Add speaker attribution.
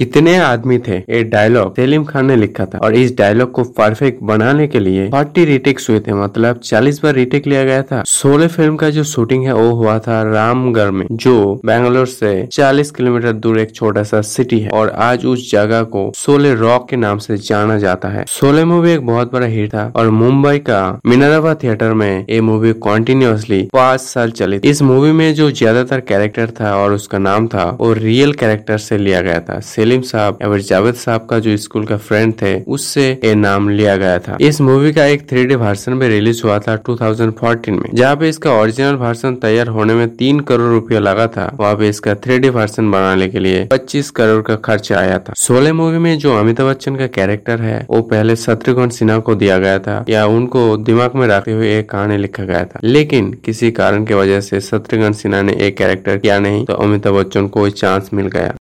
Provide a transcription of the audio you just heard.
Speaker 1: इतने आदमी थे, ये डायलॉग सलीम खान ने लिखा था। और इस डायलॉग को परफेक्ट बनाने के लिए फोर्टी रिटेक्स हुए थे मतलब चालीस बार रिटेक लिया गया था। सोले फ़िल्म का जो शूटिंग है, वो हुआ था रामगढ़ में, जो बैंगलोर से 40 किलोमीटर दूर एक छोटा सा सिटी है। और आज उस जगह को सोले रॉक के नाम से जाना जाता है। सोले मूवी एक बहुत बड़ा हिट था, और मुंबई का मिनारावा थिएटर में ये मूवी कॉन्टिन्यूसली पाँच साल चली इस मूवी में जो ज़्यादातर कैरेक्टर था और उसका नाम था, वो रियल कैरेक्टर से लिया गया था सलीम साहब फिर जावेद साहब का जो स्कूल का फ्रेंड थे, उससे ये नाम लिया गया था। इस मूवी का एक थ्री वर्सन भी रिलीज़ हुआ था 2014 में। जहाँ पे इसका ओरिजिनल वर्सन तैयार होने में तीन करोड़ रुपया लगा था, वहाँ पे इसका थ्री वर्सन बनाने के लिए 25 करोड़ का खर्च आया था। सोलह मूवी में जो अमिताभ बच्चन का कैरेक्टर है, वो पहले शत्रुघ्न सिन्हा को दिया गया था, या उनको दिमाग में रखते हुए एक कहानी लिखा गया था। लेकिन किसी कारण की वजह से शत्रुघ्न सिन्हा ने एक कैरेक्टर किया नहीं तो अमिताभ बच्चन को चांस मिल गया।